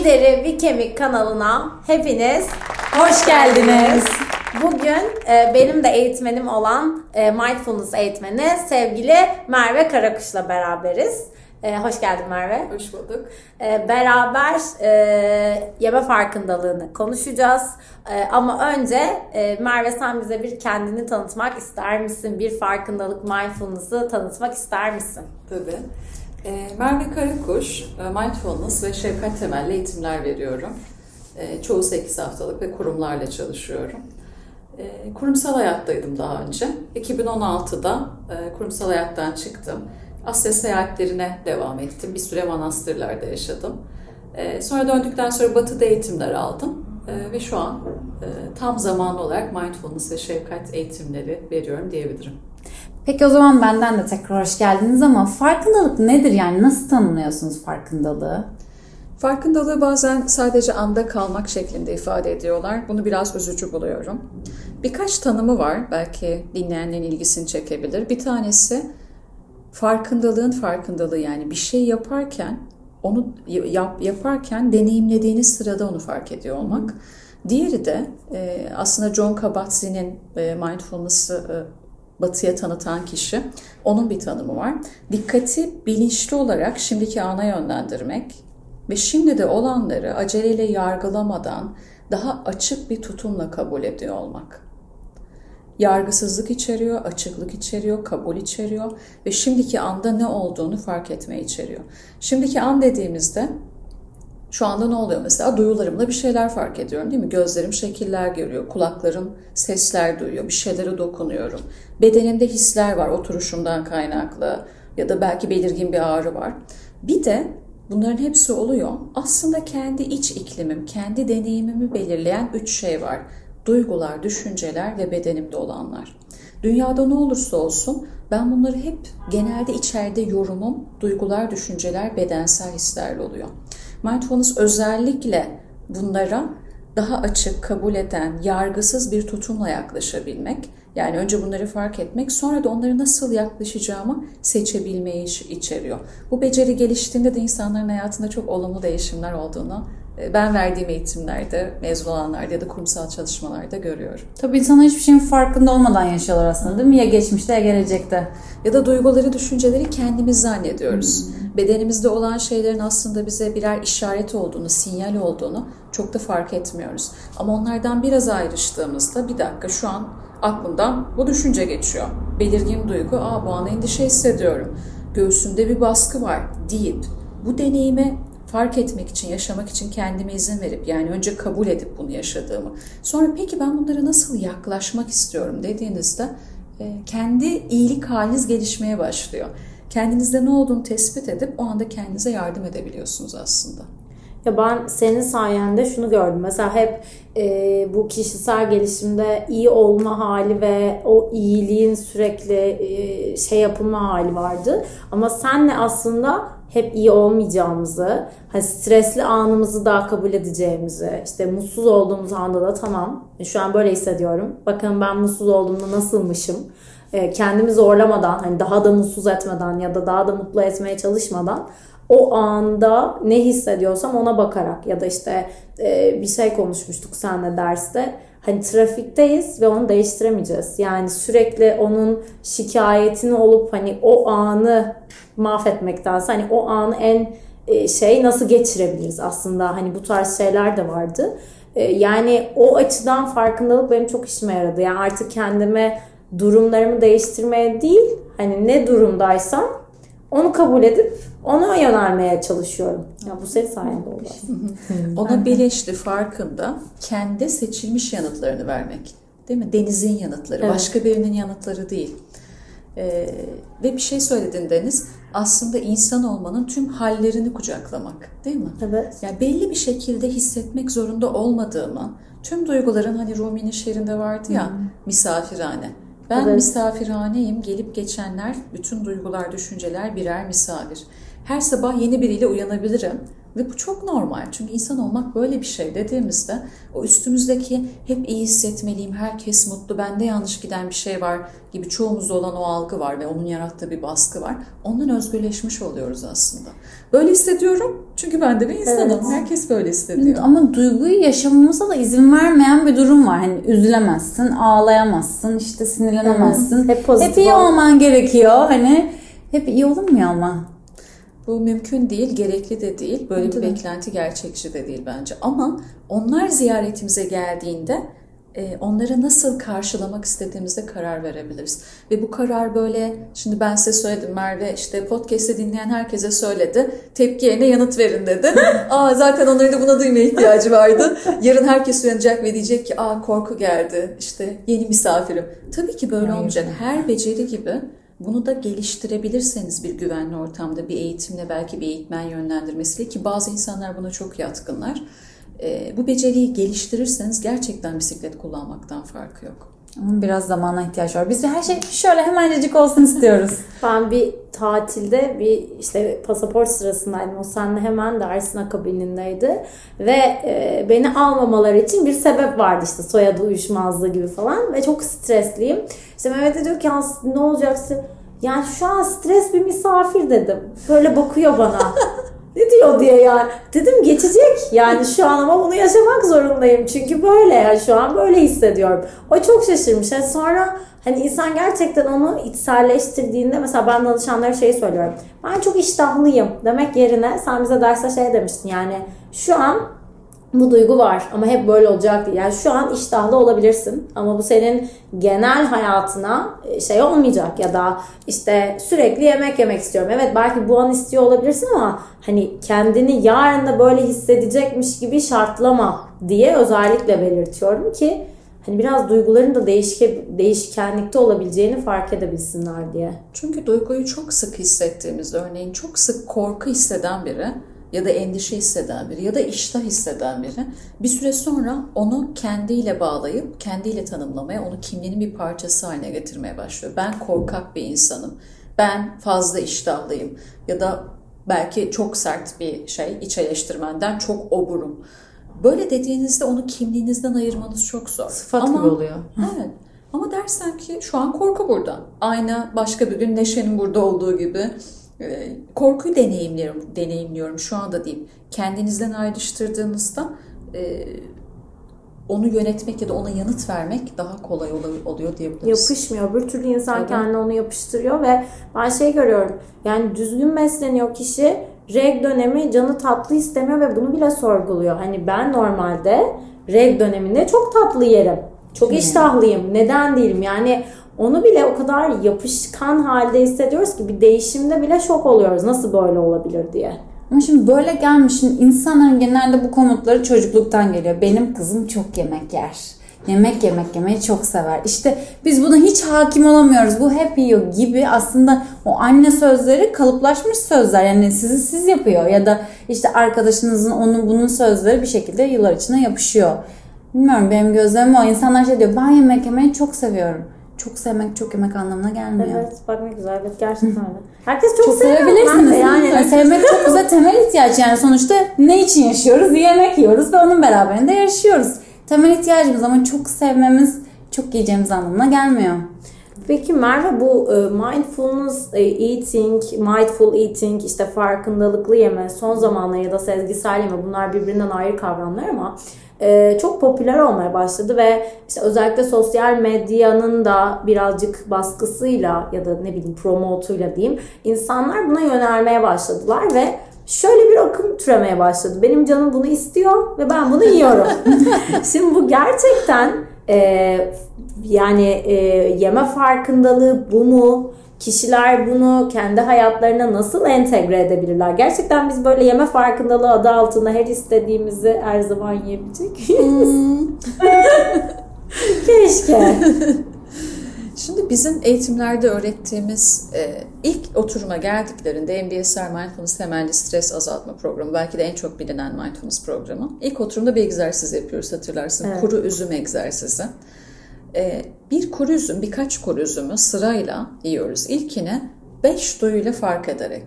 Lideri bir Kemik kanalına hepiniz hoş geldiniz. Bugün e, benim de eğitmenim olan e, Mindfulness eğitmeni sevgili Merve Karakuş'la beraberiz. E, hoş geldin Merve. Hoş bulduk. E, beraber e, yeme farkındalığını konuşacağız. E, ama önce e, Merve sen bize bir kendini tanıtmak ister misin? Bir farkındalık mindfulness'ı tanıtmak ister misin? Tabii. E, Merve Karakuş, e, Mindfulness ve Şefkat temelli eğitimler veriyorum. E, çoğu 8 haftalık ve kurumlarla çalışıyorum. E, kurumsal hayattaydım daha önce. 2016'da e, kurumsal hayattan çıktım. Asya seyahatlerine devam ettim. Bir süre manastırlarda yaşadım. Sonra döndükten sonra Batı'da eğitimler aldım. Ve şu an e, tam zamanlı olarak Mindfulness ve Şefkat eğitimleri veriyorum diyebilirim. Peki o zaman benden de tekrar hoş geldiniz ama farkındalık nedir yani nasıl tanımlıyorsunuz farkındalığı? Farkındalığı bazen sadece anda kalmak şeklinde ifade ediyorlar. Bunu biraz üzücü buluyorum. Birkaç tanımı var belki dinleyenlerin ilgisini çekebilir. Bir tanesi farkındalığın farkındalığı yani bir şey yaparken onu yap, yaparken deneyimlediğiniz sırada onu fark ediyor olmak. Diğeri de e, aslında John Kabat-Zinn'in e, mindfulness'ı e, batıya tanıtan kişi. Onun bir tanımı var. Dikkati bilinçli olarak şimdiki ana yönlendirmek ve şimdi de olanları aceleyle yargılamadan daha açık bir tutumla kabul ediyor olmak. Yargısızlık içeriyor, açıklık içeriyor, kabul içeriyor ve şimdiki anda ne olduğunu fark etmeyi içeriyor. Şimdiki an dediğimizde şu anda ne oluyor mesela? Duyularımla bir şeyler fark ediyorum değil mi? Gözlerim şekiller görüyor, kulaklarım sesler duyuyor, bir şeylere dokunuyorum. Bedenimde hisler var oturuşumdan kaynaklı ya da belki belirgin bir ağrı var. Bir de bunların hepsi oluyor. Aslında kendi iç iklimim, kendi deneyimimi belirleyen üç şey var. Duygular, düşünceler ve bedenimde olanlar. Dünyada ne olursa olsun ben bunları hep genelde içeride yorumum, duygular, düşünceler, bedensel hislerle oluyor. Mindfulness özellikle bunlara daha açık, kabul eden, yargısız bir tutumla yaklaşabilmek. Yani önce bunları fark etmek, sonra da onları nasıl yaklaşacağımı seçebilmeyi içeriyor. Bu beceri geliştiğinde de insanların hayatında çok olumlu değişimler olduğunu e, ben verdiğim eğitimlerde, mezun olanlarda ya da kurumsal çalışmalarda görüyorum. Tabii insanlar hiçbir şeyin farkında olmadan yaşıyorlar aslında değil mi? Ya geçmişte ya gelecekte. Ya da duyguları, düşünceleri kendimiz zannediyoruz. Hmm. Bedenimizde olan şeylerin aslında bize birer işaret olduğunu, sinyal olduğunu çok da fark etmiyoruz. Ama onlardan biraz ayrıştığımızda bir dakika şu an aklımdan bu düşünce geçiyor. Belirgin duygu, aa bu an endişe hissediyorum. Göğsümde bir baskı var deyip bu deneyime fark etmek için, yaşamak için kendime izin verip yani önce kabul edip bunu yaşadığımı. Sonra peki ben bunlara nasıl yaklaşmak istiyorum dediğinizde kendi iyilik haliniz gelişmeye başlıyor. Kendinizde ne olduğunu tespit edip o anda kendinize yardım edebiliyorsunuz aslında. Ya ben senin sayende şunu gördüm. Mesela hep e, bu kişisel gelişimde iyi olma hali ve o iyiliğin sürekli e, şey yapılma hali vardı. Ama senle aslında hep iyi olmayacağımızı, hani stresli anımızı daha kabul edeceğimizi, işte mutsuz olduğumuz anda da tamam şu an böyle hissediyorum. Bakın ben mutsuz olduğumda nasılmışım. E, kendimi zorlamadan, hani daha da mutsuz etmeden ya da daha da mutlu etmeye çalışmadan o anda ne hissediyorsam ona bakarak ya da işte e, bir şey konuşmuştuk seninle derste. Hani trafikteyiz ve onu değiştiremeyeceğiz. Yani sürekli onun şikayetini olup hani o anı mahvetmektense hani o anı en e, şey nasıl geçirebiliriz aslında hani bu tarz şeyler de vardı. Yani o açıdan farkındalık benim çok işime yaradı. Yani artık kendime durumlarımı değiştirmeye değil hani ne durumdaysam onu kabul edip ona yönelmeye çalışıyorum. Ya bu senin sayende oldu Ona bilinçli, farkında kendi seçilmiş yanıtlarını vermek. Değil mi? Denizin yanıtları, evet. başka birinin yanıtları değil. Ee, ve bir şey söyledin Deniz, aslında insan olmanın tüm hallerini kucaklamak değil mi? Evet. Yani belli bir şekilde hissetmek zorunda olmadığımı, tüm duyguların hani Rumi'nin şiirinde vardı ya, hmm. misafirhane ben evet. misafirhaneyim, gelip geçenler, bütün duygular, düşünceler birer misafir. Her sabah yeni biriyle uyanabilirim Ve bu çok normal. Çünkü insan olmak böyle bir şey dediğimizde o üstümüzdeki hep iyi hissetmeliyim, herkes mutlu, bende yanlış giden bir şey var gibi çoğumuzda olan o algı var ve onun yarattığı bir baskı var. Ondan özgürleşmiş oluyoruz aslında. Böyle hissediyorum çünkü ben de bir insanım. Evet. Herkes böyle hissediyor. Ama duyguyu yaşamamıza da izin vermeyen bir durum var. Hani üzülemezsin, ağlayamazsın, işte sinirlenemezsin. Hep pozitif Hep iyi ol. olman gerekiyor. Hani hep iyi olunmuyor ama. Bu mümkün değil, gerekli de değil. Böyle Bence bir de. beklenti gerçekçi de değil bence. Ama onlar ziyaretimize geldiğinde e, onları nasıl karşılamak istediğimizde karar verebiliriz. Ve bu karar böyle, şimdi ben size söyledim Merve, işte podcast'i dinleyen herkese söyledi. Tepki yerine yanıt verin dedi. aa zaten onların da buna duymaya ihtiyacı vardı. Yarın herkes uyanacak ve diyecek ki aa korku geldi, işte yeni misafirim. Tabii ki böyle olmayacak. Her beceri gibi bunu da geliştirebilirseniz bir güvenli ortamda bir eğitimle belki bir eğitmen yönlendirmesiyle ki bazı insanlar buna çok yatkınlar. Ee, bu beceriyi geliştirirseniz gerçekten bisiklet kullanmaktan farkı yok. Ama biraz zamana ihtiyaç var. Biz de her şey şöyle hemencecik olsun istiyoruz. Ben bir tatilde bir işte pasaport sırasındaydım. O seninle hemen dersin akabinindeydi. Ve e, beni almamaları için bir sebep vardı işte soyadı uyuşmazlığı gibi falan. Ve çok stresliyim. İşte Mehmet de diyor ki "Ya ne olacaksın? Yani şu an stres bir misafir dedim. Böyle bakıyor bana. ne diyor diye yani. Dedim geçecek yani şu an ama bunu yaşamak zorundayım. Çünkü böyle yani şu an böyle hissediyorum. O çok şaşırmış. Yani sonra hani insan gerçekten onu içselleştirdiğinde mesela ben danışanlara şey söylüyorum. Ben çok iştahlıyım demek yerine sen bize derste şey demiştin yani şu an bu duygu var ama hep böyle olacak değil. Yani şu an iştahlı olabilirsin ama bu senin genel hayatına e, şey olmayacak ya da işte sürekli yemek yemek istiyorum. Evet belki bu an istiyor olabilirsin ama hani kendini yarın da böyle hissedecekmiş gibi şartlama diye özellikle belirtiyorum ki hani biraz duyguların da değişke, değişkenlikte olabileceğini fark edebilsinler diye. Çünkü duyguyu çok sık hissettiğimizde örneğin çok sık korku hisseden biri ya da endişe hisseden biri ya da iştah hisseden biri bir süre sonra onu kendiyle bağlayıp kendiyle tanımlamaya, onu kimliğinin bir parçası haline getirmeye başlıyor. Ben korkak bir insanım. Ben fazla iştahlıyım ya da belki çok sert bir şey iç eleştirmenden çok oburum. Böyle dediğinizde onu kimliğinizden ayırmanız çok zor. Sıfat Ama- gibi oluyor. Evet. Ama dersen ki şu an korku burada. Aynı başka bir gün Neşe'nin burada olduğu gibi korkuyu deneyimliyorum, deneyimliyorum şu anda diyeyim. Kendinizden ayrıştırdığınızda e, onu yönetmek ya da ona yanıt vermek daha kolay ol- oluyor diyebiliriz. Yapışmıyor. Bir türlü insan Tabii. kendine onu yapıştırıyor ve ben şey görüyorum. Yani düzgün besleniyor kişi reg dönemi canı tatlı istemiyor ve bunu bile sorguluyor. Hani ben normalde reg döneminde çok tatlı yerim. Çok iştahlıyım. Neden değilim? Yani onu bile o kadar yapışkan halde hissediyoruz ki bir değişimde bile şok oluyoruz. Nasıl böyle olabilir diye. Ama şimdi böyle gelmişin insanların genelde bu komutları çocukluktan geliyor. Benim kızım çok yemek yer. Yemek yemek yemeyi çok sever. İşte biz buna hiç hakim olamıyoruz. Bu hep yiyor gibi aslında o anne sözleri kalıplaşmış sözler. Yani sizi siz yapıyor ya da işte arkadaşınızın onun bunun sözleri bir şekilde yıllar içine yapışıyor. Bilmiyorum benim gözlemim o. İnsanlar şey diyor ben yemek yemeyi çok seviyorum. Çok sevmek çok yemek anlamına gelmiyor. Evet bak ne güzel. Evet gerçekten öyle. Herkes çok, Çok sevebilirsiniz. yani. Yani sevmek çok bize temel ihtiyaç yani sonuçta ne için yaşıyoruz? Yemek yiyoruz ve onun beraberinde yaşıyoruz. Temel ihtiyacımız ama çok sevmemiz çok yiyeceğimiz anlamına gelmiyor. Peki Merve bu e, mindfulness e, eating, mindful eating, işte farkındalıklı yeme, son zamanlarda ya da sezgisel yeme bunlar birbirinden ayrı kavramlar ama e, çok popüler olmaya başladı ve işte özellikle sosyal medyanın da birazcık baskısıyla ya da ne bileyim promotuyla diyeyim insanlar buna yönelmeye başladılar ve şöyle bir akım türemeye başladı. Benim canım bunu istiyor ve ben bunu yiyorum. Şimdi bu gerçekten e, yani e, yeme farkındalığı bu mu? Kişiler bunu kendi hayatlarına nasıl entegre edebilirler? Gerçekten biz böyle yeme farkındalığı adı altında her istediğimizi her zaman yiyebilecek miyiz? Keşke. Şimdi bizim eğitimlerde öğrettiğimiz e, ilk oturuma geldiklerinde MBSR Mindfulness temelli stres azaltma programı belki de en çok bilinen mindfulness programı. İlk oturumda bir egzersiz yapıyoruz hatırlarsın. Evet. Kuru üzüm egzersizi. E, bir kuru üzüm, birkaç kuru üzümü sırayla yiyoruz. İlkini beş duyuyla fark ederek.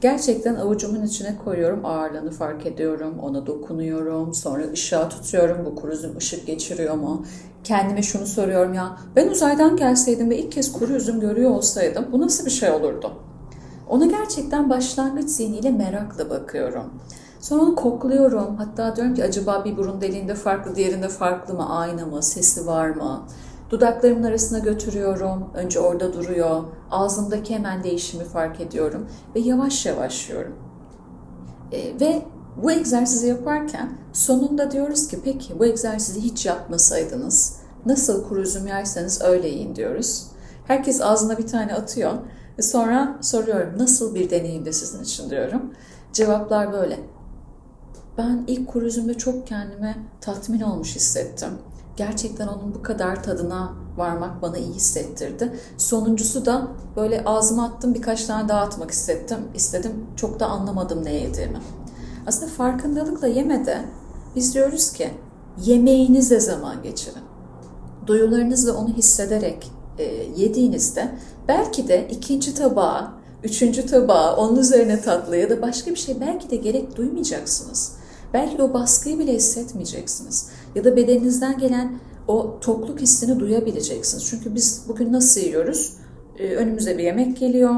Gerçekten avucumun içine koyuyorum, ağırlığını fark ediyorum, ona dokunuyorum, sonra ışığa tutuyorum, bu kuru üzüm ışık geçiriyor mu? Kendime şunu soruyorum ya, ben uzaydan gelseydim ve ilk kez kuru üzüm görüyor olsaydım bu nasıl bir şey olurdu? Ona gerçekten başlangıç zihniyle merakla bakıyorum. Sonra onu kokluyorum. Hatta diyorum ki acaba bir burun deliğinde farklı, diğerinde farklı mı? Aynı mı? Sesi var mı? Dudaklarımın arasına götürüyorum. Önce orada duruyor. Ağzımdaki hemen değişimi fark ediyorum. Ve yavaş yavaş yiyorum. E, ve bu egzersizi yaparken sonunda diyoruz ki peki bu egzersizi hiç yapmasaydınız nasıl kuru üzüm yerseniz öyle yiyin diyoruz. Herkes ağzına bir tane atıyor. Sonra soruyorum nasıl bir deneyimdi sizin için diyorum. Cevaplar böyle. Ben ilk kuru üzümde çok kendime tatmin olmuş hissettim. Gerçekten onun bu kadar tadına varmak bana iyi hissettirdi. Sonuncusu da böyle ağzıma attım birkaç tane daha atmak istedim. istedim. Çok da anlamadım ne yediğimi. Aslında farkındalıkla yemede biz diyoruz ki yemeğinizle zaman geçirin. Duyularınızla onu hissederek e, yediğinizde belki de ikinci tabağa, üçüncü tabağa, onun üzerine tatlı ya da başka bir şey belki de gerek duymayacaksınız. Belki o baskıyı bile hissetmeyeceksiniz. Ya da bedeninizden gelen o tokluk hissini duyabileceksiniz. Çünkü biz bugün nasıl yiyoruz? Ee, önümüze bir yemek geliyor.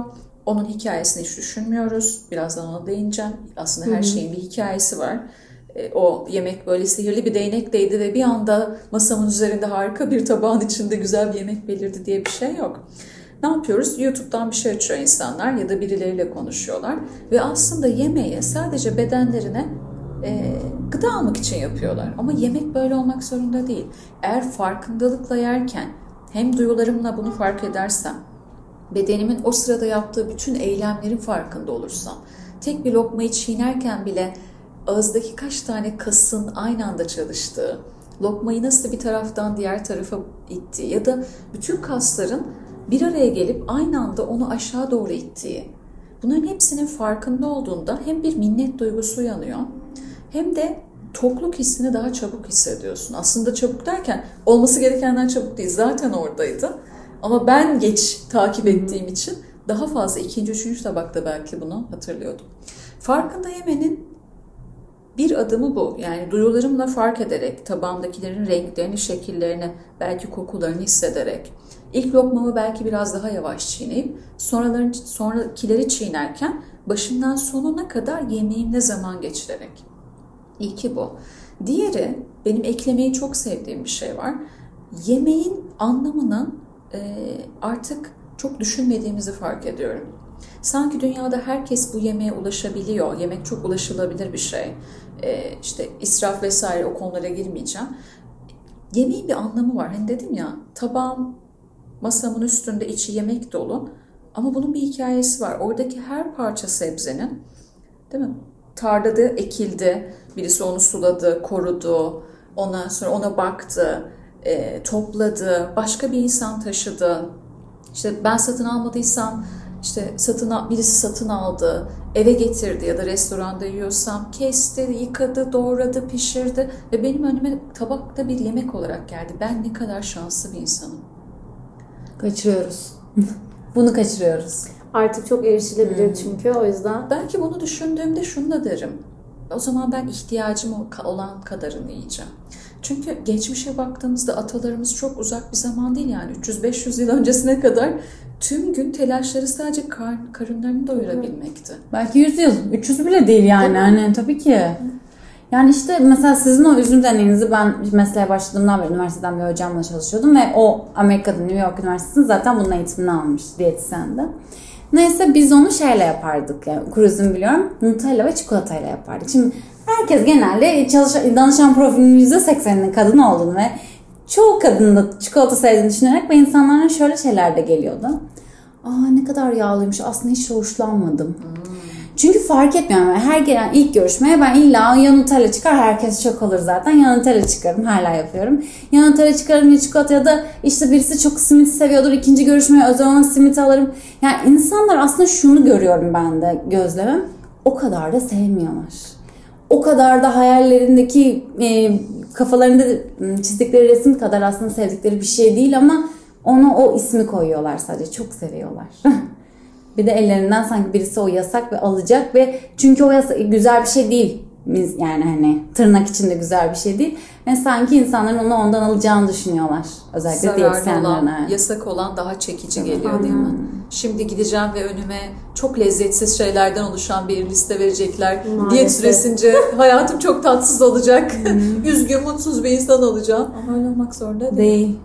Onun hikayesini hiç düşünmüyoruz. Birazdan ona değineceğim. Aslında her şeyin bir hikayesi var. Ee, o yemek böyle sihirli bir değnekteydi ve bir anda masamın üzerinde harika bir tabağın içinde güzel bir yemek belirdi diye bir şey yok. Ne yapıyoruz? YouTube'dan bir şey açıyor insanlar ya da birileriyle konuşuyorlar ve aslında yemeği sadece bedenlerine e, gıda almak için yapıyorlar. Ama yemek böyle olmak zorunda değil. Eğer farkındalıkla yerken hem duyularımla bunu fark edersem, bedenimin o sırada yaptığı bütün eylemlerin farkında olursam, tek bir lokmayı çiğnerken bile ağızdaki kaç tane kasın aynı anda çalıştığı, lokmayı nasıl bir taraftan diğer tarafa ittiği ya da bütün kasların bir araya gelip aynı anda onu aşağı doğru ittiği. Bunların hepsinin farkında olduğunda hem bir minnet duygusu uyanıyor hem de tokluk hissini daha çabuk hissediyorsun. Aslında çabuk derken olması gerekenden çabuk değil. Zaten oradaydı. Ama ben geç takip ettiğim için daha fazla ikinci, üçüncü tabakta belki bunu hatırlıyordum. Farkında yemenin bir adımı bu. Yani duyularımla fark ederek, tabağımdakilerin renklerini, şekillerini, belki kokularını hissederek, ilk lokmamı belki biraz daha yavaş çiğneyip, sonraların, sonrakileri çiğnerken başından sonuna kadar yemeğimle zaman geçirerek. İlki bu. Diğeri benim eklemeyi çok sevdiğim bir şey var. Yemeğin anlamını e, artık çok düşünmediğimizi fark ediyorum. Sanki dünyada herkes bu yemeğe ulaşabiliyor. Yemek çok ulaşılabilir bir şey. E, işte israf vesaire o konulara girmeyeceğim. Yemeğin bir anlamı var. Hani dedim ya tabağım masamın üstünde içi yemek dolu. Ama bunun bir hikayesi var. Oradaki her parça sebzenin değil mi? Tarlada ekildi. Birisi onu suladı, korudu. Ondan sonra ona baktı, e, topladı. Başka bir insan taşıdı. İşte ben satın almadıysam işte satın birisi satın aldı, eve getirdi ya da restoranda yiyorsam kesti, yıkadı, doğradı, pişirdi ve benim önüme tabakta bir yemek olarak geldi. Ben ne kadar şanslı bir insanım. Kaçırıyoruz. Bunu kaçırıyoruz. Artık çok erişilebilir hmm. çünkü o yüzden. Belki bunu düşündüğümde şunu da derim. O zaman ben ihtiyacım olan kadarını yiyeceğim. Çünkü geçmişe baktığımızda atalarımız çok uzak bir zaman değil yani 300-500 yıl öncesine kadar tüm gün telaşları sadece kar, karınlarını doyurabilmekti. Belki 100 yıl, 300 bile değil yani. Tabii. Hani tabii ki. Yani işte mesela sizin o üzüm deneyinizi ben mesleğe başladığımdan beri üniversiteden bir hocamla çalışıyordum ve o Amerika'da New York Üniversitesi'nin zaten bunun eğitimini almış diyetisyende. Neyse biz onu şeyle yapardık yani kuru biliyorum. Nutella ve çikolatayla yapardık. Şimdi herkes genelde çalışan, danışan profilinin %80'inin kadın olduğunu ve çoğu kadının da çikolata sevdiğini düşünerek ve insanların şöyle şeyler de geliyordu. Aa ne kadar yağlıymış aslında hiç hoşlanmadım. Hmm. Çünkü fark etmiyor. Yani her gelen ilk görüşmeye ben illa ya Nutella çıkar herkes çok olur zaten. Ya Nutella çıkarım hala yapıyorum. Ya Nutella çıkarım ya çikolata ya da işte birisi çok simit seviyordur. ikinci görüşmeye özel olan simit alırım. Yani insanlar aslında şunu görüyorum ben de gözlemem. O kadar da sevmiyorlar. O kadar da hayallerindeki e, kafalarında çizdikleri resim kadar aslında sevdikleri bir şey değil ama ona o ismi koyuyorlar sadece. Çok seviyorlar. Bir de ellerinden sanki birisi o yasak ve alacak ve çünkü o yasak güzel bir şey değil. Yani hani tırnak içinde güzel bir şey değil. Ve sanki insanların onu ondan alacağını düşünüyorlar. Özellikle Zararlı diyetisyenlerin. olan, evet. yasak olan daha çekici geliyor değil mi? Şimdi gideceğim ve önüme çok lezzetsiz şeylerden oluşan bir liste verecekler. Maalesef. Diyet süresince hayatım çok tatsız olacak. Üzgün, mutsuz bir insan olacağım. Ama öyle olmak zorunda değil. Değil.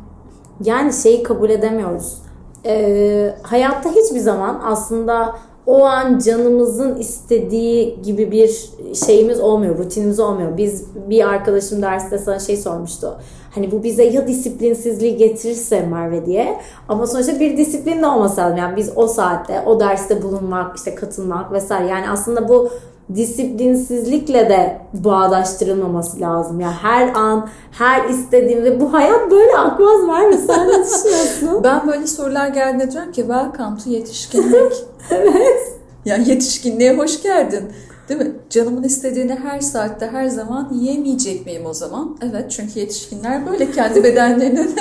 Yani şeyi kabul edemiyoruz. Ee, hayatta hiçbir zaman aslında o an canımızın istediği gibi bir şeyimiz olmuyor, rutinimiz olmuyor. Biz bir arkadaşım derste sana şey sormuştu. Hani bu bize ya disiplinsizliği getirirse Merve diye ama sonuçta bir disiplin de olması lazım. Yani biz o saatte o derste bulunmak, işte katılmak vesaire. Yani aslında bu disiplinsizlikle de bağdaştırılmaması lazım. Yani her an, her istediğimde bu hayat böyle akmaz Merve. Sen ne düşünüyorsun? Ben böyle sorular geldiğinde diyorum ki welcome to yetişkinlik. evet. Yani yetişkinliğe hoş geldin. Değil mi? Canımın istediğini her saatte her zaman yiyemeyecek miyim o zaman? Evet çünkü yetişkinler böyle kendi bedenlerinin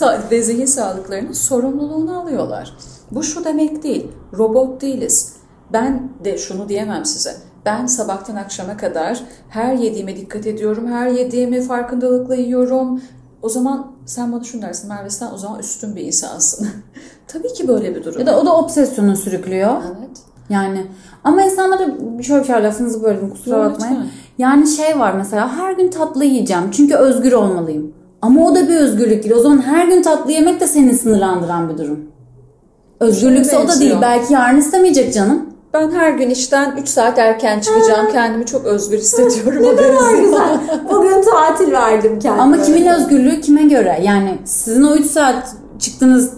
ve zihin sağlıklarının sorumluluğunu alıyorlar. Bu şu demek değil. Robot değiliz. Ben de şunu diyemem size. Ben sabahtan akşama kadar her yediğime dikkat ediyorum. Her yediğimi farkındalıkla yiyorum. O zaman sen bana şunu dersin Merve sen o zaman üstün bir insansın. Tabii ki böyle bir durum. Ya da o da obsesyonu sürüklüyor. Evet. Yani ama insanlara şöyle bir şey lafınızı böldüm kusura Yok, bakmayın. lütfen. Yani şey var mesela her gün tatlı yiyeceğim çünkü özgür olmalıyım. Ama o da bir özgürlük değil. O zaman her gün tatlı yemek de seni sınırlandıran bir durum. Özgürlükse o da değil. Belki yarın istemeyecek canım. Ben her gün işten 3 saat erken çıkacağım. Kendimi çok özgür hissediyorum. Ne kadar güzel. Bugün tatil verdim kendime. Ama kimin özgürlüğü kime göre? Yani sizin o 3 saat çıktığınız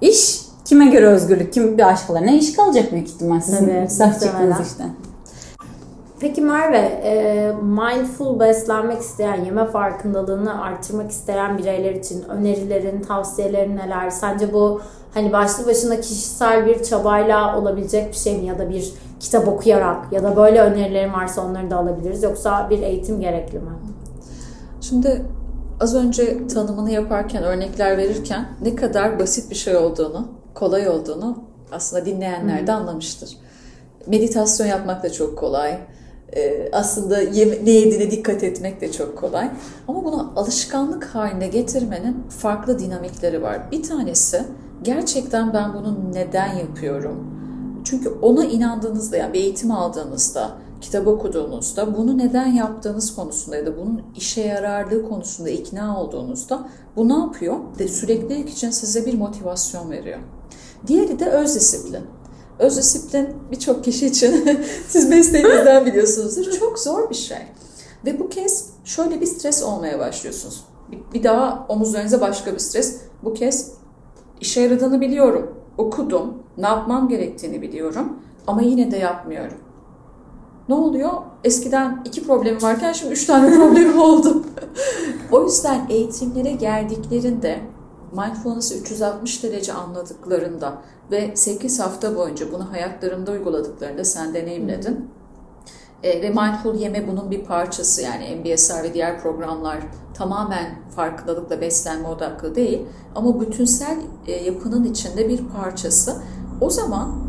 iş kime göre özgürlük? Kim bir başkalarına iş kalacak büyük ihtimal sizin Evet, üç saat çıktığınız işte. Peki Merve, e, mindful beslenmek isteyen, yeme farkındalığını artırmak isteyen bireyler için önerilerin, tavsiyelerin neler? Sence bu hani başlı başına kişisel bir çabayla olabilecek bir şey mi? Ya da bir kitap okuyarak ya da böyle önerilerin varsa onları da alabiliriz. Yoksa bir eğitim gerekli mi? Şimdi az önce tanımını yaparken, örnekler verirken ne kadar basit bir şey olduğunu, kolay olduğunu aslında dinleyenler de anlamıştır. Meditasyon yapmak da çok kolay. Ee, aslında yeme- ne yediğine dikkat etmek de çok kolay. Ama bunu alışkanlık haline getirmenin farklı dinamikleri var. Bir tanesi gerçekten ben bunu neden yapıyorum? Çünkü ona inandığınızda yani bir eğitim aldığınızda, kitap okuduğunuzda bunu neden yaptığınız konusunda ya da bunun işe yararlığı konusunda ikna olduğunuzda bu ne yapıyor? De süreklilik için size bir motivasyon veriyor. Diğeri de öz disiplin. Öz disiplin birçok kişi için siz mesleğinizden biliyorsunuzdur. Çok zor bir şey. Ve bu kez şöyle bir stres olmaya başlıyorsunuz. Bir, daha omuzlarınıza başka bir stres. Bu kez işe yaradığını biliyorum. Okudum. Ne yapmam gerektiğini biliyorum. Ama yine de yapmıyorum. Ne oluyor? Eskiden iki problemim varken şimdi üç tane problemim oldu. o yüzden eğitimlere geldiklerinde mindfulness'ı 360 derece anladıklarında ve 8 hafta boyunca bunu hayatlarında uyguladıklarında sen deneyimledin. E, ve mindful yeme bunun bir parçası yani MBSR ve diğer programlar tamamen farkındalıkla beslenme odaklı değil ama bütünsel e, yapının içinde bir parçası. O zaman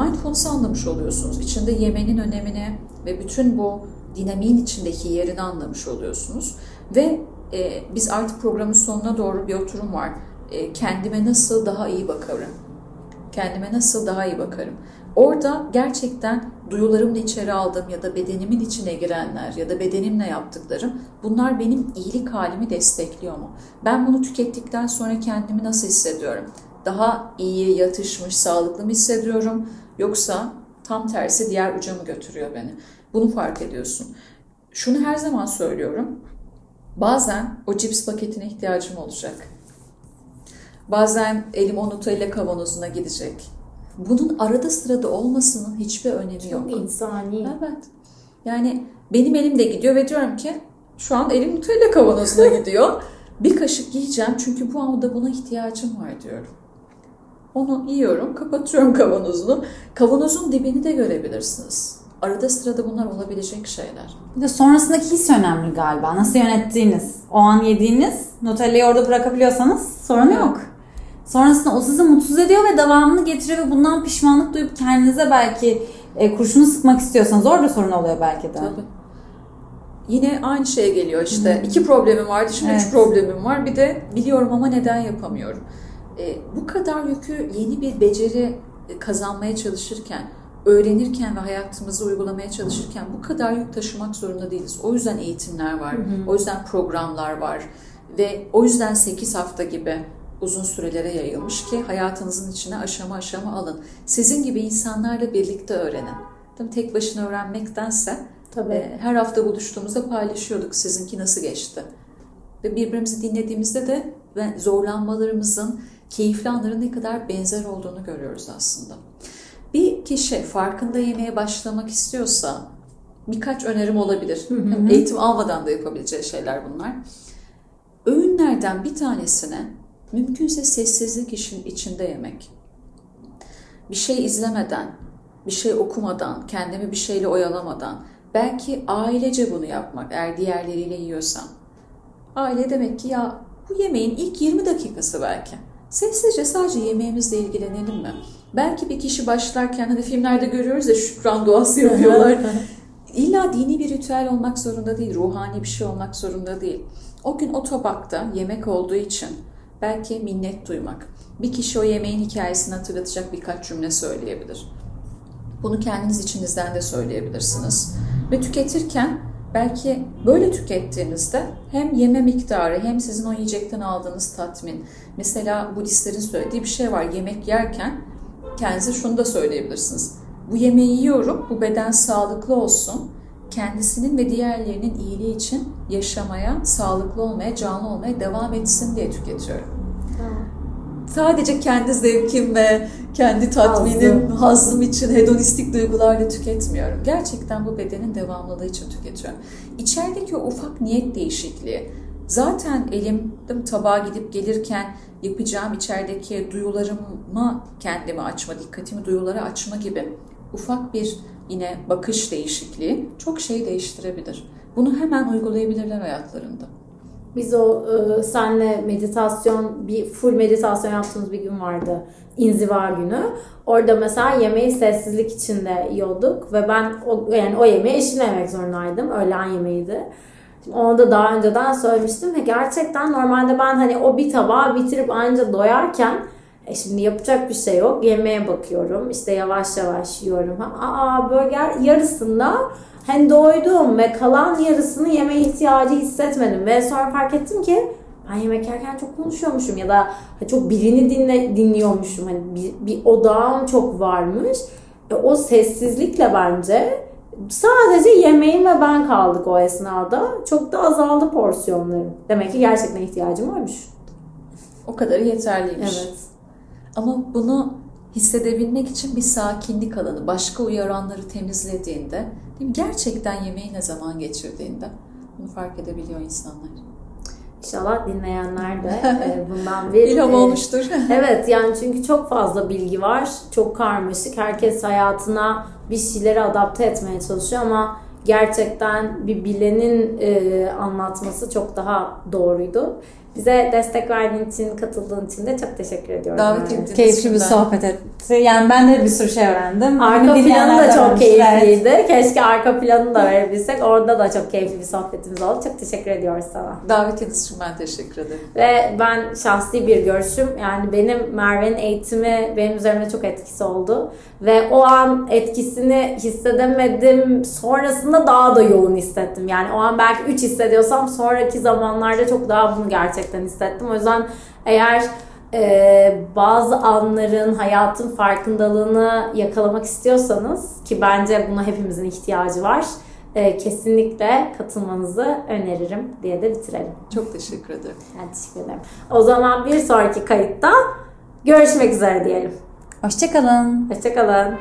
mindfulness'ı anlamış oluyorsunuz. İçinde yemenin önemini ve bütün bu dinamiğin içindeki yerini anlamış oluyorsunuz. Ve e, biz artık programın sonuna doğru bir oturum var. E, kendime nasıl daha iyi bakarım? Kendime nasıl daha iyi bakarım? Orada gerçekten duyularımla içeri aldığım ya da bedenimin içine girenler ya da bedenimle yaptıklarım bunlar benim iyilik halimi destekliyor mu? Ben bunu tükettikten sonra kendimi nasıl hissediyorum? Daha iyi, yatışmış, sağlıklı mı hissediyorum? Yoksa tam tersi diğer uca mı götürüyor beni? Bunu fark ediyorsun. Şunu her zaman söylüyorum. Bazen o cips paketine ihtiyacım olacak. Bazen elim o Nutella kavanozuna gidecek. Bunun arada sırada olmasının hiçbir önemi yok. Çok insani. Evet. Yani benim elim de gidiyor ve diyorum ki şu an elim Nutella kavanozuna gidiyor. Bir kaşık yiyeceğim çünkü bu anda buna ihtiyacım var diyorum. Onu yiyorum, kapatıyorum kavanozunu. Kavanozun dibini de görebilirsiniz. Arada sırada bunlar olabilecek şeyler. Bir de sonrasındaki his önemli galiba. Nasıl yönettiğiniz. O an yediğiniz Nutella'yı orada bırakabiliyorsanız sorun yok. Sonrasında o sizi mutsuz ediyor ve devamını getiriyor ve bundan pişmanlık duyup kendinize belki e, kurşunu sıkmak istiyorsanız orada sorun oluyor belki de. Tabii. Yine aynı şeye geliyor işte. iki problemim vardı şimdi Evet. üç problemim var. Bir de biliyorum ama neden yapamıyorum. E, bu kadar yükü yeni bir beceri e, kazanmaya çalışırken, öğrenirken ve hayatımızı uygulamaya çalışırken bu kadar yük taşımak zorunda değiliz. O yüzden eğitimler var, o yüzden programlar var ve o yüzden 8 hafta gibi uzun sürelere yayılmış ki hayatınızın içine aşama aşama alın. Sizin gibi insanlarla birlikte öğrenin. Tabii tek başına öğrenmektense Tabii. e, her hafta buluştuğumuzda paylaşıyorduk sizinki nasıl geçti. Ve birbirimizi dinlediğimizde de ve zorlanmalarımızın, keyifli anların ne kadar benzer olduğunu görüyoruz aslında. Bir kişi farkında yemeye başlamak istiyorsa birkaç önerim olabilir. Eğitim almadan da yapabileceği şeyler bunlar. Öğünlerden bir tanesine mümkünse sessizlik işin içinde yemek. Bir şey izlemeden, bir şey okumadan, kendimi bir şeyle oyalamadan, belki ailece bunu yapmak eğer diğerleriyle yiyorsam. Aile demek ki ya bu yemeğin ilk 20 dakikası belki. Sessizce sadece yemeğimizle ilgilenelim mi? Belki bir kişi başlarken hani filmlerde görüyoruz ya şükran duası yapıyorlar. İlla dini bir ritüel olmak zorunda değil, ruhani bir şey olmak zorunda değil. O gün o tabakta yemek olduğu için belki minnet duymak. Bir kişi o yemeğin hikayesini hatırlatacak birkaç cümle söyleyebilir. Bunu kendiniz içinizden de söyleyebilirsiniz. Ve tüketirken belki böyle tükettiğinizde hem yeme miktarı hem sizin o yiyecekten aldığınız tatmin. Mesela Budistlerin söylediği bir şey var. Yemek yerken kendinize şunu da söyleyebilirsiniz. Bu yemeği yiyorum, bu beden sağlıklı olsun. Kendisinin ve diğerlerinin iyiliği için yaşamaya, sağlıklı olmaya, canlı olmaya devam etsin diye tüketiyorum. Sadece kendi zevkim ve kendi tatminim, Hazzım. hazzım için hedonistik duygularla tüketmiyorum. Gerçekten bu bedenin devamlılığı için tüketiyorum. İçerideki o ufak niyet değişikliği, zaten elim tabağa gidip gelirken yapacağım içerideki duyularıma kendimi açma, dikkatimi duyulara açma gibi ufak bir yine bakış değişikliği çok şey değiştirebilir. Bunu hemen uygulayabilirler hayatlarında. Biz o e, senle meditasyon, bir full meditasyon yaptığımız bir gün vardı. İnziva günü. Orada mesela yemeği sessizlik içinde yiyorduk ve ben o, yani o yemeği eşimle yemek zorundaydım. Öğlen yemeğiydi. Onu da daha önceden söylemiştim ve gerçekten normalde ben hani o bir tabağı bitirip anca doyarken e şimdi yapacak bir şey yok. Yemeğe bakıyorum. İşte yavaş yavaş yiyorum. Aa böyle ger- yarısında hani doydum ve kalan yarısını yeme ihtiyacı hissetmedim. Ve sonra fark ettim ki ben yemek yerken çok konuşuyormuşum ya da çok birini dinle, dinliyormuşum. Hani bir, bir odağım çok varmış. E, o sessizlikle bence sadece yemeğim ve ben kaldık o esnada. Çok da azaldı porsiyonlarım. Demek ki gerçekten ihtiyacım varmış. O kadarı yeterliymiş. Evet. Ama bunu hissedebilmek için bir sakinlik alanı, başka uyaranları temizlediğinde, değil mi? gerçekten yemeği ne zaman geçirdiğinde bunu fark edebiliyor insanlar. İnşallah dinleyenler de e, bundan bir İlham e, olmuştur. Evet yani çünkü çok fazla bilgi var. Çok karmaşık. Herkes hayatına bir şeyleri adapte etmeye çalışıyor ama gerçekten bir bilenin e, anlatması çok daha doğruydu. Bize destek verdiğin için, katıldığın için de çok teşekkür ediyorum. Davet ettiğiniz Keyifli bir sohbet etti. Yani ben de bir sürü şey öğrendim. Arka Beni planı da çok öğrenmiş. Evet. keyifliydi. Keşke arka planını da verebilsek. Orada da çok keyifli bir sohbetimiz oldu. Çok teşekkür ediyoruz sana. Davetiniz için ben teşekkür ederim. Ve ben şahsi bir görüşüm yani benim Merve'nin eğitimi benim üzerimde çok etkisi oldu. Ve o an etkisini hissedemedim. Sonrasında daha da yoğun hissettim. Yani o an belki 3 hissediyorsam sonraki zamanlarda çok daha bunu gerçekten hissettim. O yüzden eğer e, bazı anların, hayatın farkındalığını yakalamak istiyorsanız ki bence buna hepimizin ihtiyacı var. e, kesinlikle katılmanızı öneririm diye de bitirelim. Çok teşekkür ederim. Ben teşekkür ederim. O zaman bir sonraki kayıtta görüşmek üzere diyelim. Hoşçakalın. Hoşçakalın.